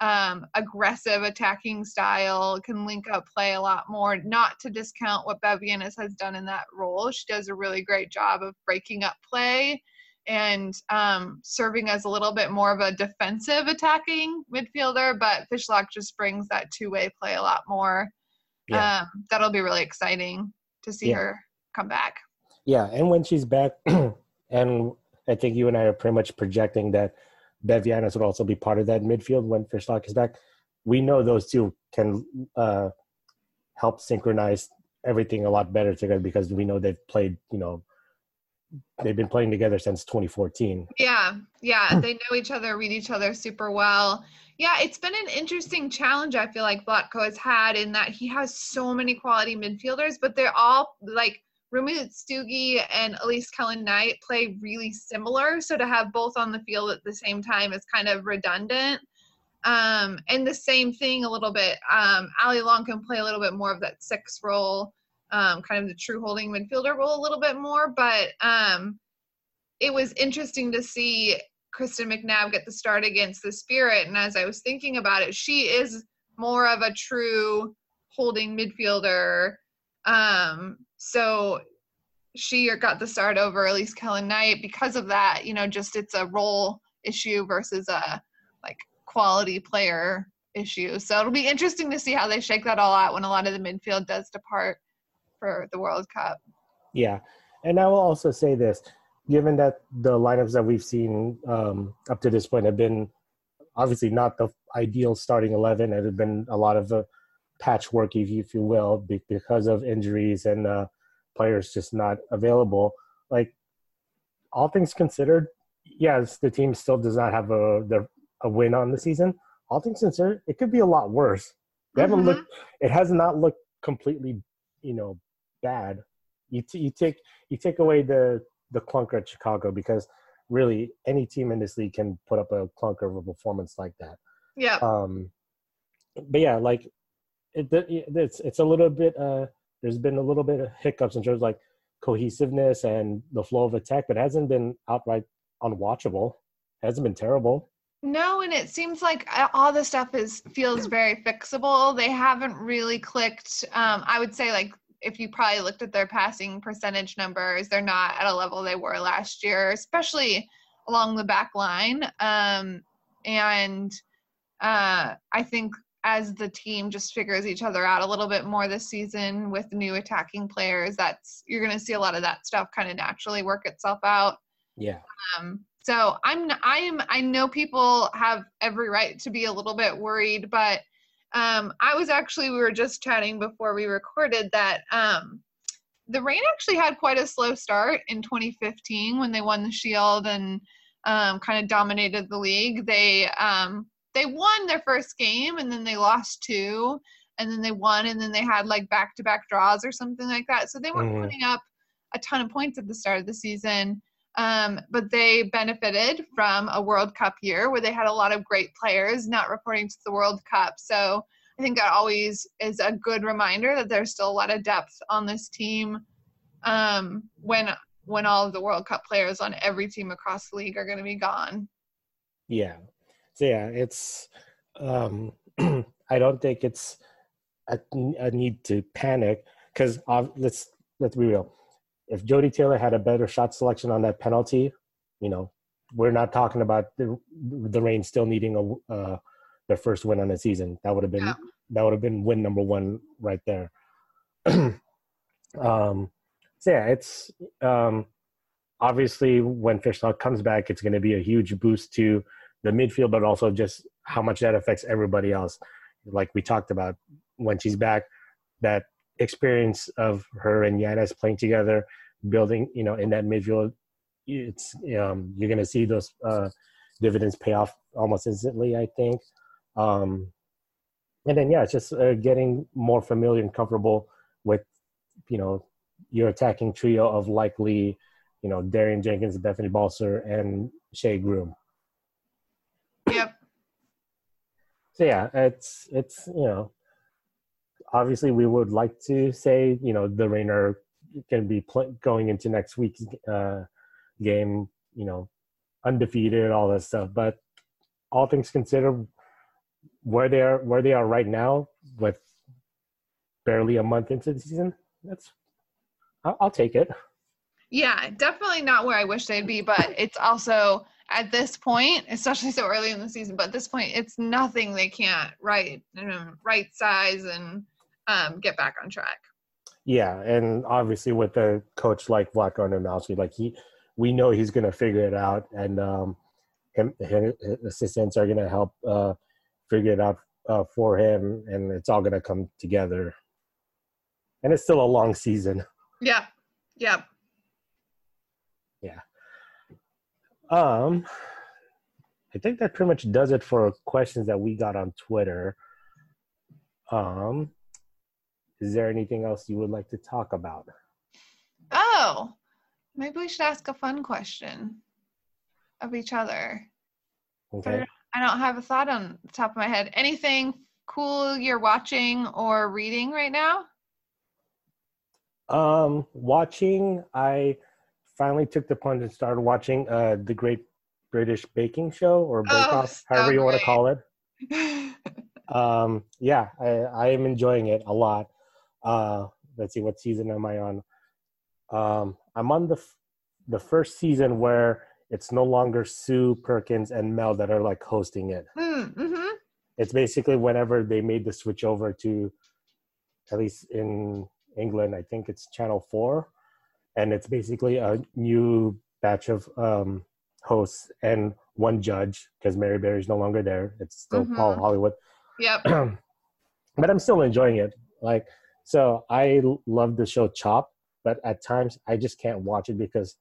um, aggressive attacking style can link up play a lot more. Not to discount what Bev Yanez has done in that role. She does a really great job of breaking up play and um, serving as a little bit more of a defensive attacking midfielder. But Fishlock just brings that two-way play a lot more Yeah. um, that'll be really exciting to see Yeah. her come back. Yeah, and when she's back, and I think you and I are pretty much projecting that Bev Yanez would also be part of that midfield when Fishlock is back. We know those two can uh, help synchronize everything a lot better together because we know they've played, you know, they've been playing together since 2014. Yeah, yeah, they know each other, read each other super well. Yeah, it's been an interesting challenge. I feel like Vlatko has had in that he has so many quality midfielders, but they're all like Rumi Utsugi and Elise Kellond-Knight play really similar. So to have both on the field at the same time is kind of redundant. Um, and the same thing a little bit. Um, Ali Long can play a little bit more of that six role, um, kind of the true holding midfielder role a little bit more. But um, it was interesting to see Kristen McNabb get the start against the Spirit. And as I was thinking about it, she is more of a true holding midfielder. Um, so she got the start over Elise Kellond-Knight because of that. You know, just it's a role issue versus a like quality player issue. So it'll be interesting to see how they shake that all out when a lot of the midfield does depart for the World Cup. Yeah, and I will also say this: given that the lineups that we've seen um, up to this point have been obviously not the ideal starting eleven, and have been a lot of uh, patchwork, if you, if you will, be- because of injuries and uh, players just not available. Like all things considered, yes, the team still does not have a the, a win on the season. All things considered, it could be a lot worse. They haven't Mhm. looked. It has not looked completely, you know, bad. You t- you take you take away the the clunker at Chicago because really any team in this league can put up a clunker of a performance like that. Yeah. Um, but yeah, like it, it, it's it's a little bit. Uh, there's been a little bit of hiccups in terms of like cohesiveness and the flow of attack, but hasn't been outright unwatchable. Hasn't been terrible. No, and it seems like uh, all the stuff is feels very fixable. They haven't really clicked. Um, I would say like if you probably looked at their passing percentage numbers, they're not at a level they were last year, especially along the back line. Um, and uh, I think as the team just figures each other out a little bit more this season with new attacking players, that's you're going to see a lot of that stuff kind of naturally work itself out. Yeah. Um, so I'm I am I know people have every right to be a little bit worried, but um, I was actually we were just chatting before we recorded that um, the Reign actually had quite a slow start in 2015 when they won the Shield and um, kind of dominated the league. They um, they won their first game and then they lost two and then they won and then they had like back to back draws or something like that. So they weren't mm. putting up a ton of points at the start of the season. Um, but they benefited from a World Cup year where they had a lot of great players not reporting to the World Cup. So I think that always is a good reminder that there's still a lot of depth on this team um, when when all of the World Cup players on every team across the league are going to be gone. Yeah. So yeah, it's. Um, I don't think it's a, a need to panic because uh, let's let's be real if Jodie Taylor had a better shot selection on that penalty, you know, we're not talking about the the Reign still needing a uh, their first win on the season. That would have been yeah. that would have been win number one right there. um, so yeah, it's um, obviously when Fishlock comes back, it's going to be a huge boost to the midfield, but also just how much that affects everybody else. Like we talked about when she's back, that experience of her and Yanez playing together building, you know, in that midfield, it's um, you're going to see those uh, dividends pay off almost instantly. I think, um, and then yeah, it's just uh, getting more familiar and comfortable with, you know, your attacking trio of likely, you know, Darian Jenkins, Bethany Balcer, and Shea Groom. Yep. So yeah, it's it's you know, obviously we would like to say you know the Rainer to be play, going into next week's uh, game, you know, undefeated, all that stuff. But all things considered, where they are, where they are right now, with barely a month into the season, that's I'll, I'll take it. Yeah, definitely not where I wish they'd be, but it's also at this point, especially so early in the season, but at this point, it's nothing they can't right, right size and um, get back on track. Yeah, and obviously with a coach like Vlatko Andonovski, like he, we know he's going to figure it out, and um, him, his assistants are going to help uh, figure it out uh, for him, and it's all going to come together. And it's still a long season. Yeah. Yeah. Yeah. Um, I think that pretty much does it for questions that we got on Twitter. Um, is there anything else you would like to talk about? Oh, maybe we should ask a fun question of each other. Okay. I don't have a thought on the top of my head. Anything cool you're watching or reading right now? Um, watching, I finally took the plunge and started watching uh, the Great British Baking Show or Bake oh, Off, so however you want to call it. um, yeah, I, I am enjoying it a lot. Uh, let's see, what season am I on? Um, I'm on the f- the first season where it's no longer Sue Perkins and Mel that are like hosting it. Hmm, mm-hmm. It's basically whenever they made the switch over to, at least in England, I think it's Channel Four, and it's basically a new batch of um, hosts and one judge because Mary Berry's no longer there. It's still mm-hmm. Paul Hollywood. Yep. but I'm still enjoying it. Like so I love the show Chop, but at times I just can't watch it because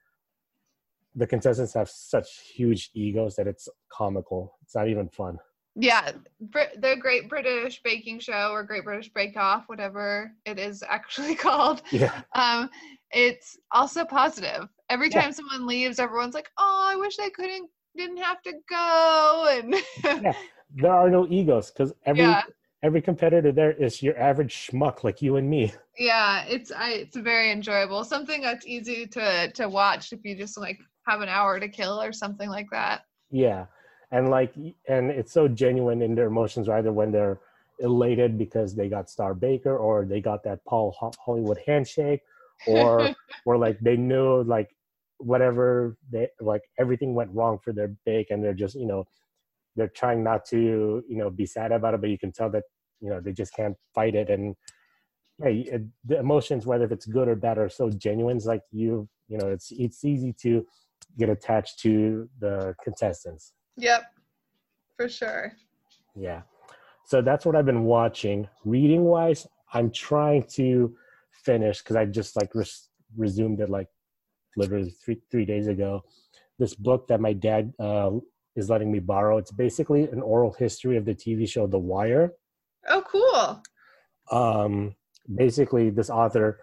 the contestants have such huge egos that it's comical. It's not even fun. Yeah, the Great British Baking Show or Great British Bake Off, whatever it is actually called. Yeah. Um, it's also positive. Every time yeah. someone leaves, everyone's like, "Oh, I wish they couldn't, didn't have to go." And yeah, there are no egos because every yeah every competitor there is your average schmuck like you and me. Yeah, it's I it's very enjoyable. Something that's easy to to watch if you just like have an hour to kill or something like that. Yeah. And like and it's so genuine in their emotions either when they're elated because they got Star Baker or they got that Paul Hollywood handshake or or like they knew like whatever they like everything went wrong for their bake and they're just you know they're trying not to you know be sad about it but you can tell that you know they just can't fight it. And hey it, the emotions whether it's good or bad are so genuine. It's like you you know it's it's easy to get attached to the contestants. Yep. For sure. Yeah. So that's what i've been watching. Reading wise i'm trying to finish because i just like res- resumed it like literally three three days ago. This book that my dad uh, is letting me borrow. It's basically an oral history of the TV show The Wire. Oh, cool. Um, basically, this author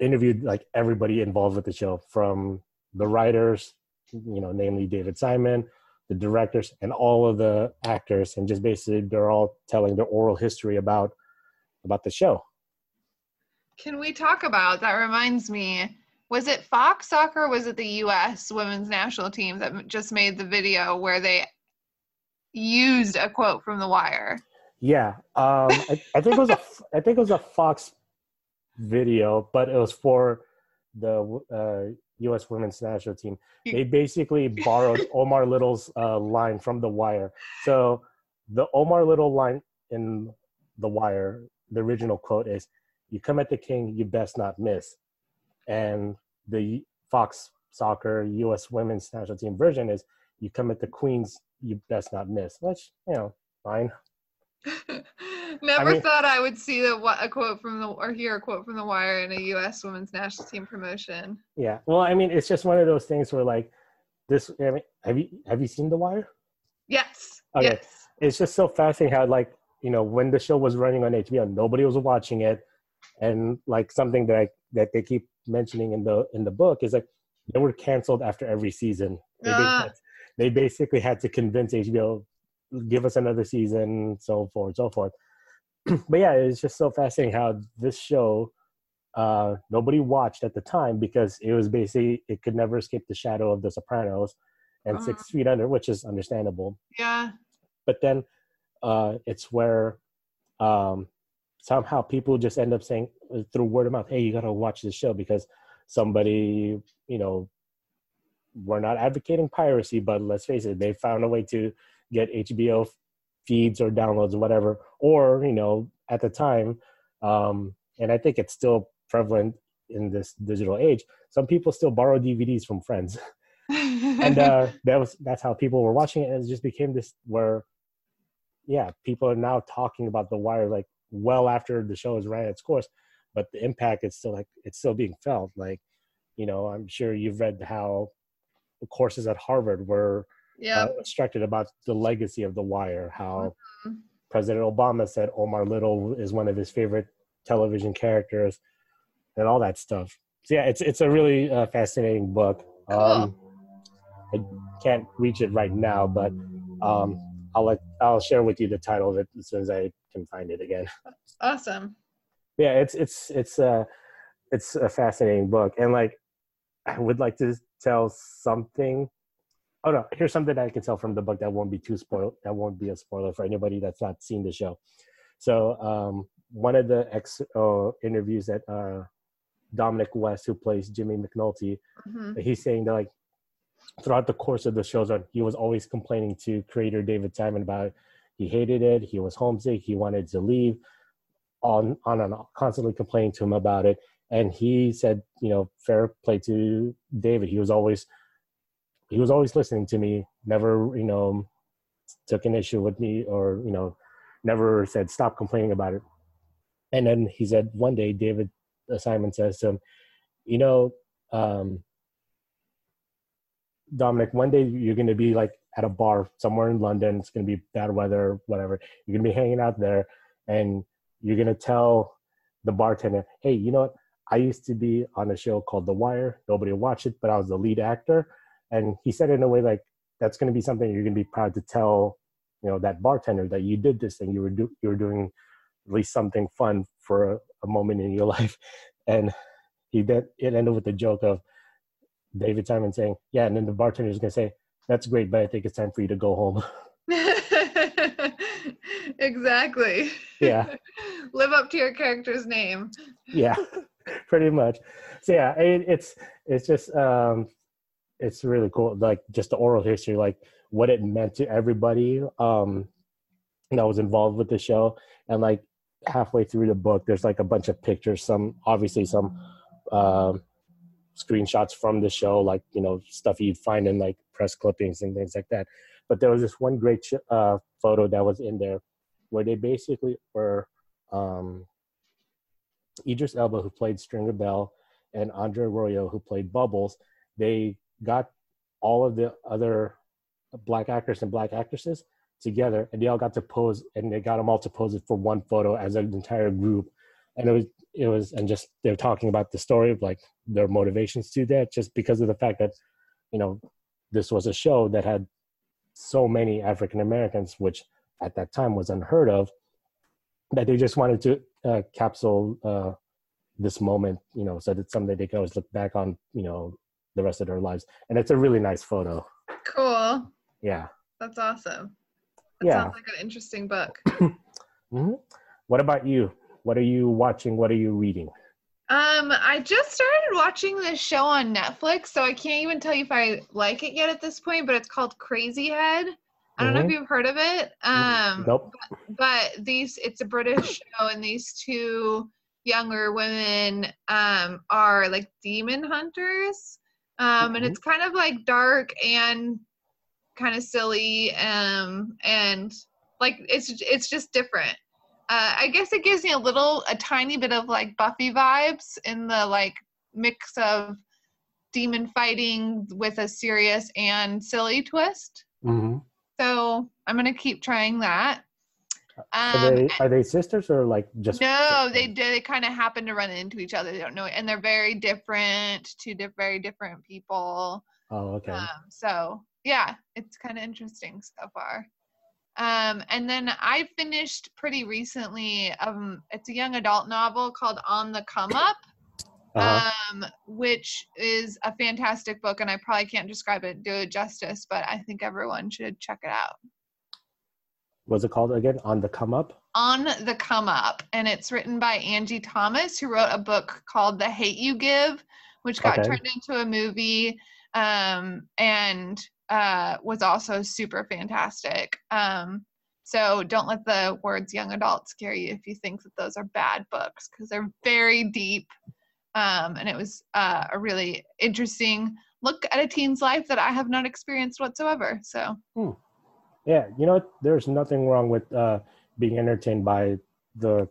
interviewed like everybody involved with the show, from the writers, you know, namely David Simon, the directors, and all of the actors, and just basically they're all telling their oral history about about the show. Can we talk about that? Reminds me was it Fox Soccer was it the US women's national team that just made the video where they used a quote from The Wire? Yeah, um, I, I, think it was a I think it was a Fox video, but it was for the uh, U.S. women's national team. They basically borrowed Omar Little's uh, line from The Wire. So the Omar Little line in The Wire, the original quote is, "You come at the king, you best not miss." And the Fox Soccer U.S. Women's National Team version is you come at the Queens, you best not miss. Which you know, fine. Never I mean, thought I would see a, a quote from the or hear a quote from the Wire in a U.S. Women's National Team promotion. Yeah, well, I mean, it's just one of those things where like this. I mean, have you have you seen the Wire? Yes. Okay. Yes. It's just so fascinating how like you know when the show was running on HBO, nobody was watching it, and like something that I, that they keep mentioning in the in the book is like they were canceled after every season. They, uh. they basically had to convince HBO give us another season, so forth, so forth. but yeah, it's just so fascinating how this show uh, nobody watched at the time because it was basically it could never escape the shadow of The Sopranos and uh. Six uh-huh. Feet Under, which is understandable. Yeah. But then uh, it's where um, somehow people just end up saying uh, through word of mouth, "Hey, you got to watch this show," because somebody, you know, we're not advocating piracy, but let's face it, they found a way to get HBO feeds or downloads or whatever, or you know, at the time, um, and I think it's still prevalent in this digital age. Some people still borrow DVDs from friends, and uh, that was that's how people were watching it. And it just became this where, yeah, people are now talking about The Wire like well after the show has ran its course but the impact is still like it's still being felt like you know i'm sure you've read how courses at harvard were yeah. uh, instructed about the legacy of the wire how mm-hmm. president obama said omar little is one of his favorite television characters and all that stuff so yeah it's it's a really uh, fascinating book um i can't reach it right now but um i'll let i'll share with you the title of it as soon as i can find it again. Awesome. Yeah, it's it's it's uh it's a fascinating book, and like I would like to tell something. Oh no, here's something I can tell from the book that won't be too spoiled. That won't be a spoiler for anybody that's not seen the show. So um, one of the ex uh, interviews that uh, Dominic West, who plays Jimmy McNulty, mm-hmm. he's saying that like throughout the course of the shows, he was always complaining to creator David Simon about he hated it. He was homesick. He wanted to leave. On on and on, constantly complaining to him about it. And he said, you know, fair play to David. He was always he was always listening to me. Never, you know, took an issue with me or you know, never said stop complaining about it. And then he said one day, David Simon says to him, you know, um, Dominic, one day you're going to be like at a bar somewhere in London. It's going to be bad weather, whatever. You're going to be hanging out there, and you're going to tell the bartender, "Hey, you know what? I used to be on a show called The Wire. Nobody watched it, but I was the lead actor." And he said it in a way like that's going to be something you're going to be proud to tell you know that bartender that you did this thing you were do you were doing at least something fun for a, a moment in your life and he did it ended with the joke of david simon saying yeah and then the bartender is going to say that's great but i think it's time for you to go home. Exactly. Yeah. Live up to your character's name. Yeah pretty much. So yeah it, it's it's just um it's really cool like just the oral history like what it meant to everybody um that was involved with the show. And like halfway through the book there's like a bunch of pictures some obviously some um screenshots from the show like you know stuff you'd find in like press clippings and things like that but there was this one great sh- uh, photo that was in there where they basically were um, Idris Elba, who played Stringer Bell, and Andre Royo, who played Bubbles. They got all of the other black actors and black actresses together, and they all got to pose, and they got them all to pose for one photo as an entire group. And it was it was and just they were talking about the story of like their motivations to that, just because of the fact that you know this was a show that had so many African Americans, which at that time was unheard of, that they just wanted to uh, capsule uh, this moment, you know, so that someday they can always look back on, you know, the rest of their lives. And it's a really nice photo. Cool. Yeah. That's awesome. That Yeah. sounds like an interesting book. hmm What about you? What are you watching? What are you reading? Um, I just started watching this show on Netflix, so I can't even tell you if I like it yet at this point, but it's called Crazyhead. I don't know if Mhm. you've heard of it. Um, nope. but these it's a british show and these two younger women um are like demon hunters um and Mhm. it's kind of like dark and kind of silly um and like it's it's just different uh i guess it gives me a little a tiny bit of like buffy vibes in the like mix of demon fighting with a serious and silly twist hmm so I'm gonna keep trying that. Are Um, they are they sisters or like just? no, they. They kind of happen to run into each other. They don't know, it, and they're very different. Two di- very different people. Oh, okay. Um, so yeah, it's kind of interesting so far. Um, and then I finished pretty recently. Um, it's a young adult novel called On the Come Up. Uh-huh. um, which is a fantastic book, and I probably can't describe it do it justice, but I think everyone should check it out. Was it called again? On the come up. On the Come Up, and it's written by Angie Thomas, who wrote a book called The Hate You Give, which got Okay. turned into a movie um, and uh, was also super fantastic. Um, so don't let the words young adult scare you if you think that those are bad books, because they're very deep. Um, and it was uh, a really interesting look at a teen's life that I have not experienced whatsoever. So Yeah, you know, there's nothing wrong with uh, being entertained by the,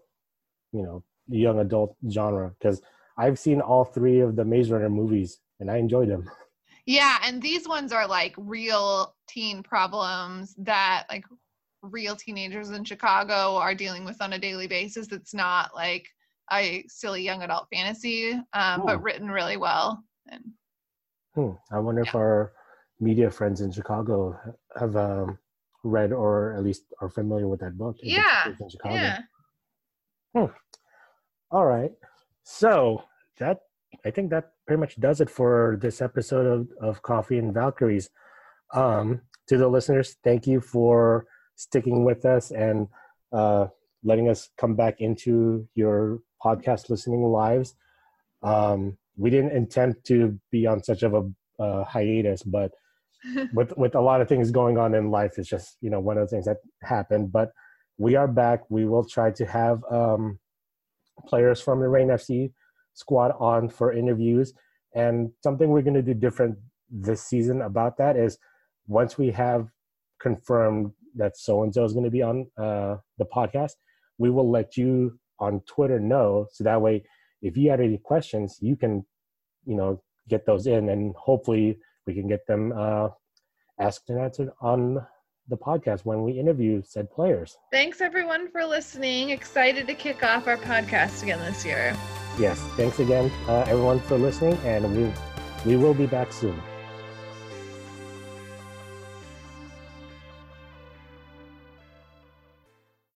you know, young adult genre because I've seen all three of the Maze Runner movies and I enjoyed them. Yeah, and these ones are like real teen problems that like real teenagers in Chicago are dealing with on a daily basis. It's not like a silly young adult fantasy, um, but written really well. And Hmm. I wonder if our media friends in Chicago have um, read or at least are familiar with that book. Yeah, based in Chicago. yeah, All right. So that I think that pretty much does it for this episode of, of Coffee and Valkyries. Um, to the listeners, thank you for sticking with us and uh, letting us come back into your podcast listening lives. Um, we didn't intend to be on such of a uh, hiatus, but with with a lot of things going on in life, it's just you know one of the things that happened. But we are back. We will try to have um, players from the Reign FC squad on for interviews. And something we're going to do different this season about that is once we have confirmed that so and so is going to be on uh, the podcast, we will let you on Twitter know. So that way, if you had any questions, you can, you know, get those in, and hopefully we can get them uh, asked and answered on the podcast when we interview said players. Thanks everyone for listening. Excited to kick off our podcast again this year. Yes, thanks again, uh, everyone, for listening, and we we will be back soon.